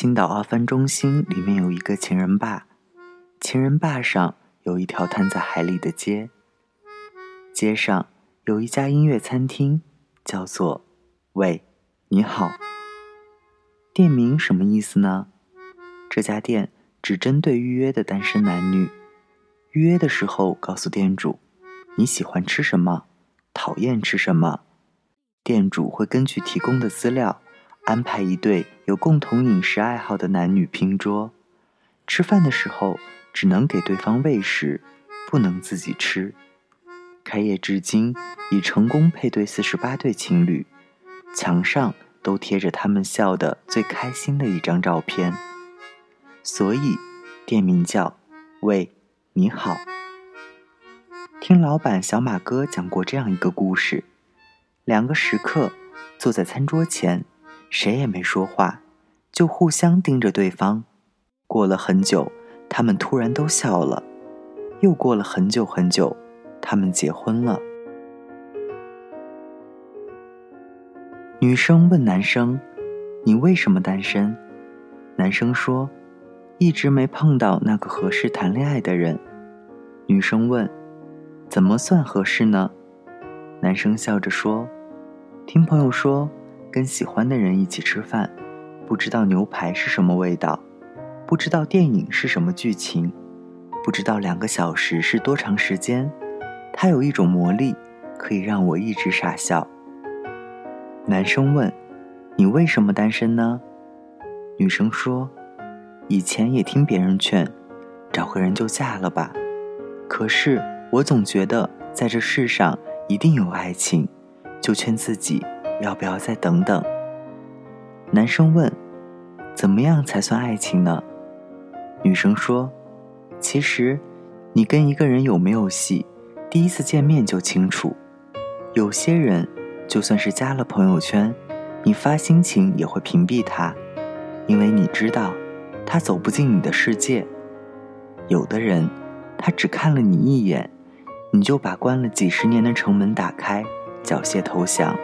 青岛二番中心里面有一个情人坝，情人坝上有一条摊在海里的街。街上有一家音乐餐厅，叫做“喂，你好”。店名什么意思呢？这家店只针对预约的单身男女。预约的时候告诉店主，你喜欢吃什么，讨厌吃什么。店主会根据提供的资料，安排一对有共同饮食爱好的男女拼桌。吃饭的时候只能给对方喂食，不能自己吃。开业至今，已成功配对四十八对情侣，墙上都贴着他们笑得最开心的一张照片。所以，店名叫“喂，你好”。听老板小马哥讲过这样一个故事：两个食客坐在餐桌前，谁也没说话，就互相盯着对方。过了很久，他们突然都笑了。又过了很久很久。他们结婚了。女生问男生：“你为什么单身？”男生说：“一直没碰到那个合适谈恋爱的人。”女生问：“怎么算合适呢？”男生笑着说：“听朋友说，跟喜欢的人一起吃饭，不知道牛排是什么味道，不知道电影是什么剧情，不知道两个小时是多长时间。”他有一种魔力，可以让我一直傻笑。男生问：“你为什么单身呢？”女生说：“以前也听别人劝，找个人就嫁了吧。可是我总觉得在这世上一定有爱情，就劝自己要不要再等等。”男生问：“怎么样才算爱情呢？”女生说：“其实，你跟一个人有没有戏？”第一次见面就清楚，有些人就算是加了朋友圈，你发心情也会屏蔽他，因为你知道他走不进你的世界。有的人，他只看了你一眼，你就把关了几十年的城门打开，缴械投降。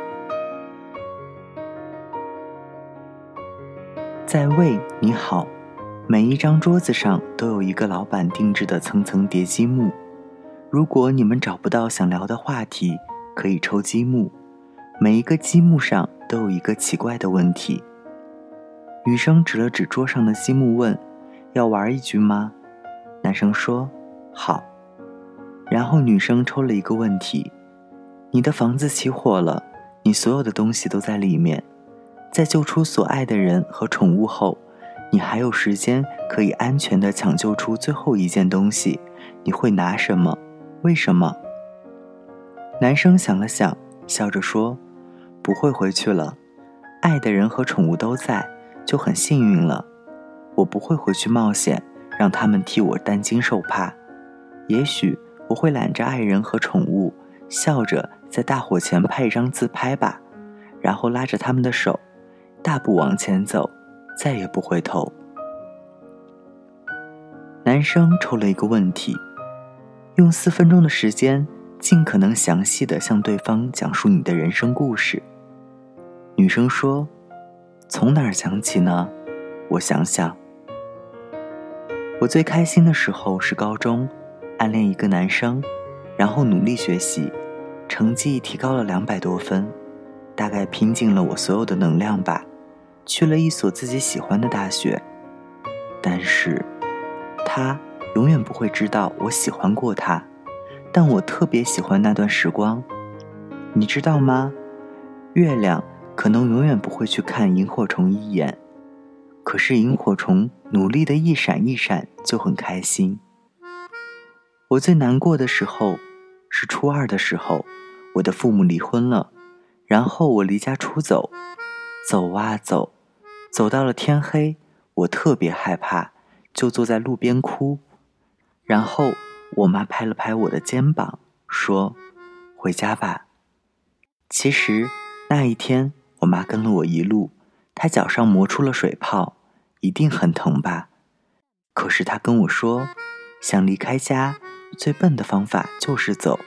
在魏你好，每一张桌子上都有一个老板定制的层层叠积木。如果你们找不到想聊的话题，可以抽积木，每一个积木上都有一个奇怪的问题。女生指了指桌上的积木问：“要玩一局吗？”男生说：“好。”然后女生抽了一个问题：“你的房子起火了，你所有的东西都在里面，在救出所爱的人和宠物后，你还有时间可以安全的抢救出最后一件东西，你会拿什么？”为什么？男生想了想，笑着说：“不会回去了，爱的人和宠物都在，就很幸运了。我不会回去冒险，让他们替我担惊受怕。也许我会揽着爱人和宠物，笑着在大火前拍一张自拍吧，然后拉着他们的手，大步往前走，再也不回头。”男生抽了一个问题。用四分钟的时间，尽可能详细的向对方讲述你的人生故事。女生说：“从哪儿讲起呢？我想想。我最开心的时候是高中，暗恋一个男生，然后努力学习，成绩提高了两百多分，大概拼尽了我所有的能量吧，去了一所自己喜欢的大学。但是，他。”永远不会知道我喜欢过他，但我特别喜欢那段时光，你知道吗？月亮可能永远不会去看萤火虫一眼，可是萤火虫努力的一闪一闪就很开心。我最难过的时候是初二的时候，我的父母离婚了，然后我离家出走，走啊走，走到了天黑，我特别害怕，就坐在路边哭。然后我妈拍了拍我的肩膀，说：“回家吧。”其实那一天，我妈跟了我一路，她脚上磨出了水泡，一定很疼吧？可是她跟我说，想离开家，最笨的方法就是走，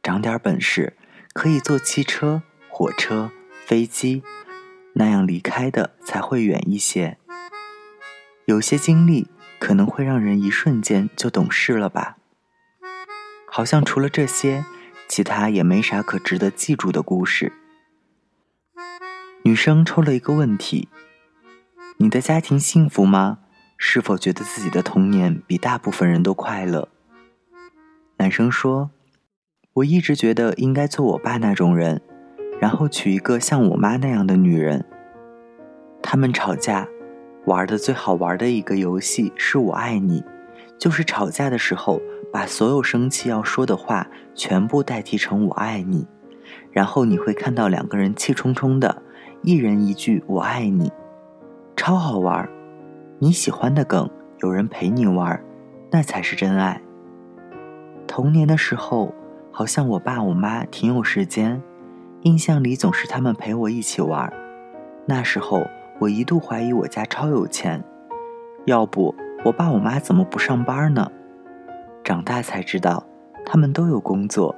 长点本事，可以坐汽车、火车、飞机，那样离开的才会远一些。有些经历可能会让人一瞬间就懂事了吧？好像除了这些，其他也没啥可值得记住的故事。女生抽了一个问题：你的家庭幸福吗？是否觉得自己的童年比大部分人都快乐？男生说：“我一直觉得应该做我爸那种人，然后娶一个像我妈那样的女人。”他们吵架，玩的最好玩的一个游戏是我爱你，就是吵架的时候把所有生气要说的话全部代替成我爱你，然后你会看到两个人气冲冲的，一人一句我爱你，超好玩。你喜欢的梗有人陪你玩，那才是真爱。童年的时候，好像我爸我妈挺有时间，印象里总是他们陪我一起玩。那时候我一度怀疑我家超有钱，要不我爸我妈怎么不上班呢？长大才知道，他们都有工作，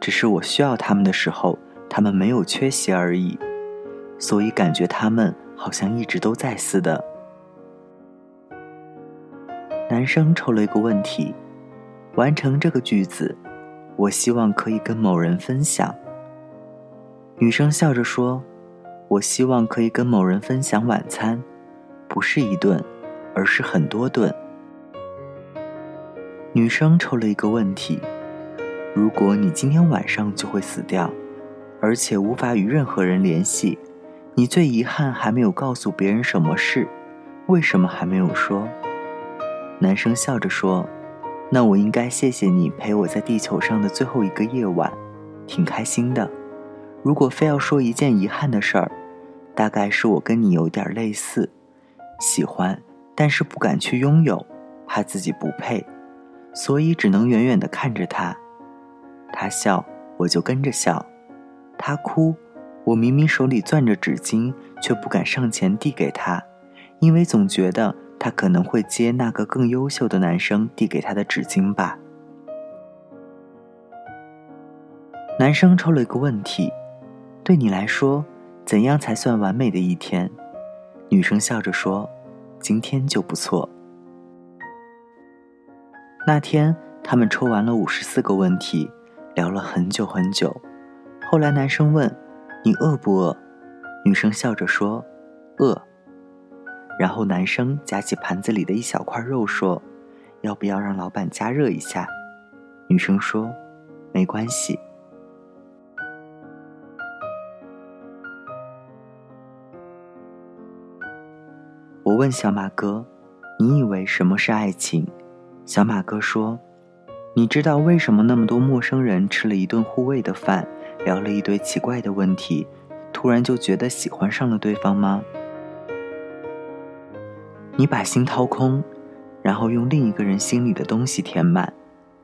只是我需要他们的时候，他们没有缺席而已。所以感觉他们好像一直都在似的。男生抽了一个问题。完成这个句子，我希望可以跟某人分享。女生笑着说：“我希望可以跟某人分享晚餐，不是一顿，而是很多顿。”女生抽了一个问题：如果你今天晚上就会死掉，而且无法与任何人联系，你最遗憾还没有告诉别人什么事？为什么还没有说？男生笑着说。那我应该谢谢你陪我在地球上的最后一个夜晚，挺开心的。如果非要说一件遗憾的事儿，大概是我跟你有点类似，喜欢，但是不敢去拥有，怕自己不配，所以只能远远的看着他。他笑，我就跟着笑；他哭，我明明手里攥着纸巾，却不敢上前递给他，因为总觉得。他可能会接那个更优秀的男生递给他的纸巾吧。男生抽了一个问题：“对你来说，怎样才算完美的一天？”女生笑着说：“今天就不错。”那天他们抽完了五十四个问题，聊了很久很久。后来男生问：“你饿不饿？”女生笑着说：“饿。”然后男生夹起盘子里的一小块肉说：“要不要让老板加热一下？”女生说：“没关系。”我问小马哥：“你以为什么是爱情？”小马哥说：“你知道为什么那么多陌生人吃了一顿互喂的饭，聊了一堆奇怪的问题，突然就觉得喜欢上了对方吗？”你把心掏空，然后用另一个人心里的东西填满，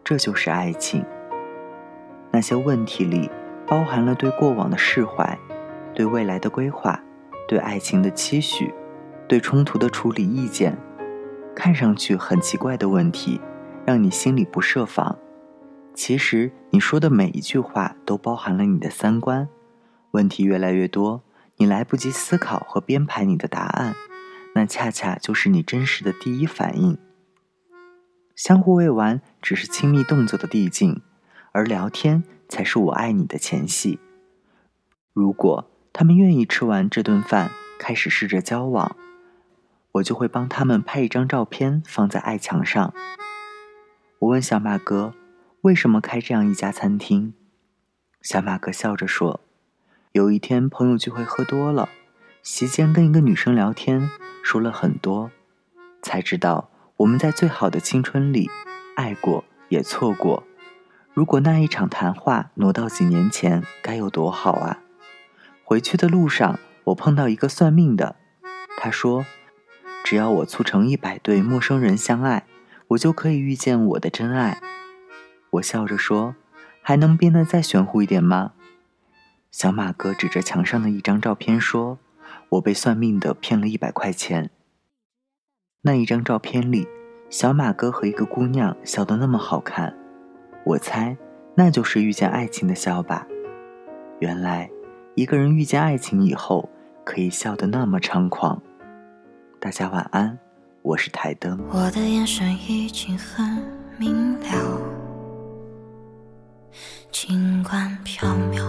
这就是爱情。那些问题里包含了对过往的释怀，对未来的规划，对爱情的期许，对冲突的处理意见。看上去很奇怪的问题，让你心里不设防。其实你说的每一句话都包含了你的三观。问题越来越多，你来不及思考和编排你的答案。那恰恰就是你真实的第一反应。相互喂完只是亲密动作的递进，而聊天才是我爱你的前戏。如果他们愿意吃完这顿饭开始试着交往，我就会帮他们拍一张照片放在爱墙上。我问小马哥，为什么开这样一家餐厅？小马哥笑着说：“有一天朋友聚会喝多了。”席间跟一个女生聊天，说了很多，才知道我们在最好的青春里爱过也错过。如果那一场谈话挪到几年前，该有多好啊！回去的路上，我碰到一个算命的，他说，只要我促成一百对陌生人相爱，我就可以遇见我的真爱。我笑着说，还能变得再玄乎一点吗？小马哥指着墙上的一张照片说。我被算命的骗了一百块钱。那一张照片里，小马哥和一个姑娘笑得那么好看，我猜那就是遇见爱情的笑吧。原来，一个人遇见爱情以后，可以笑得那么猖狂。大家晚安，我是台灯。我的眼神已经很明了，尽管飘渺，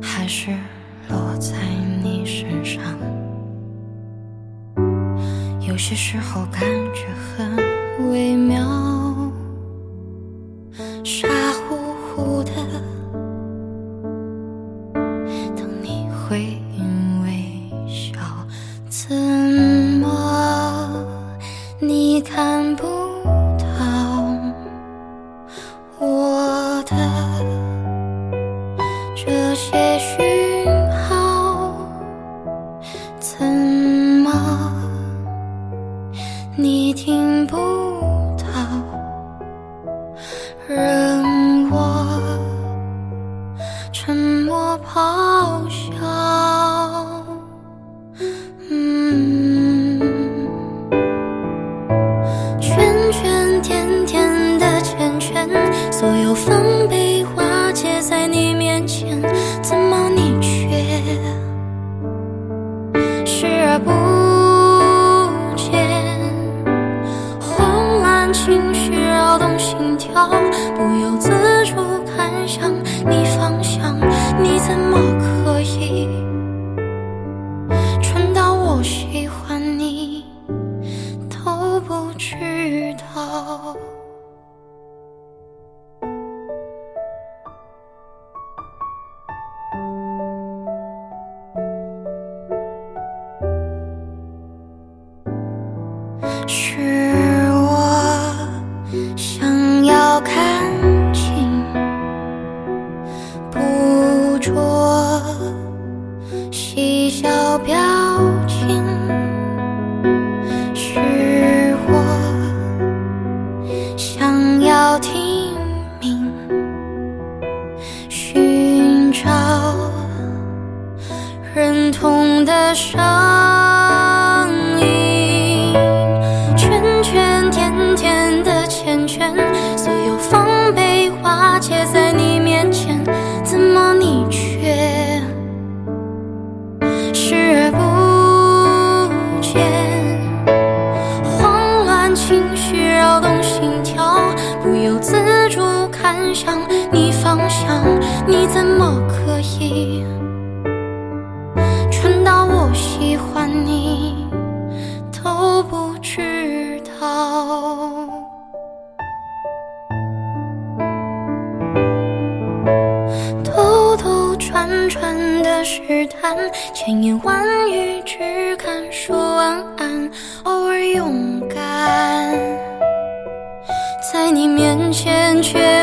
还是落在你身上。有些时候感觉很微妙，我喜欢你都不知道？你方向，你怎么可以蠢到我喜欢你都不知道？兜兜转转的试探，千言万语只敢说晚安，偶尔勇敢。在你面前却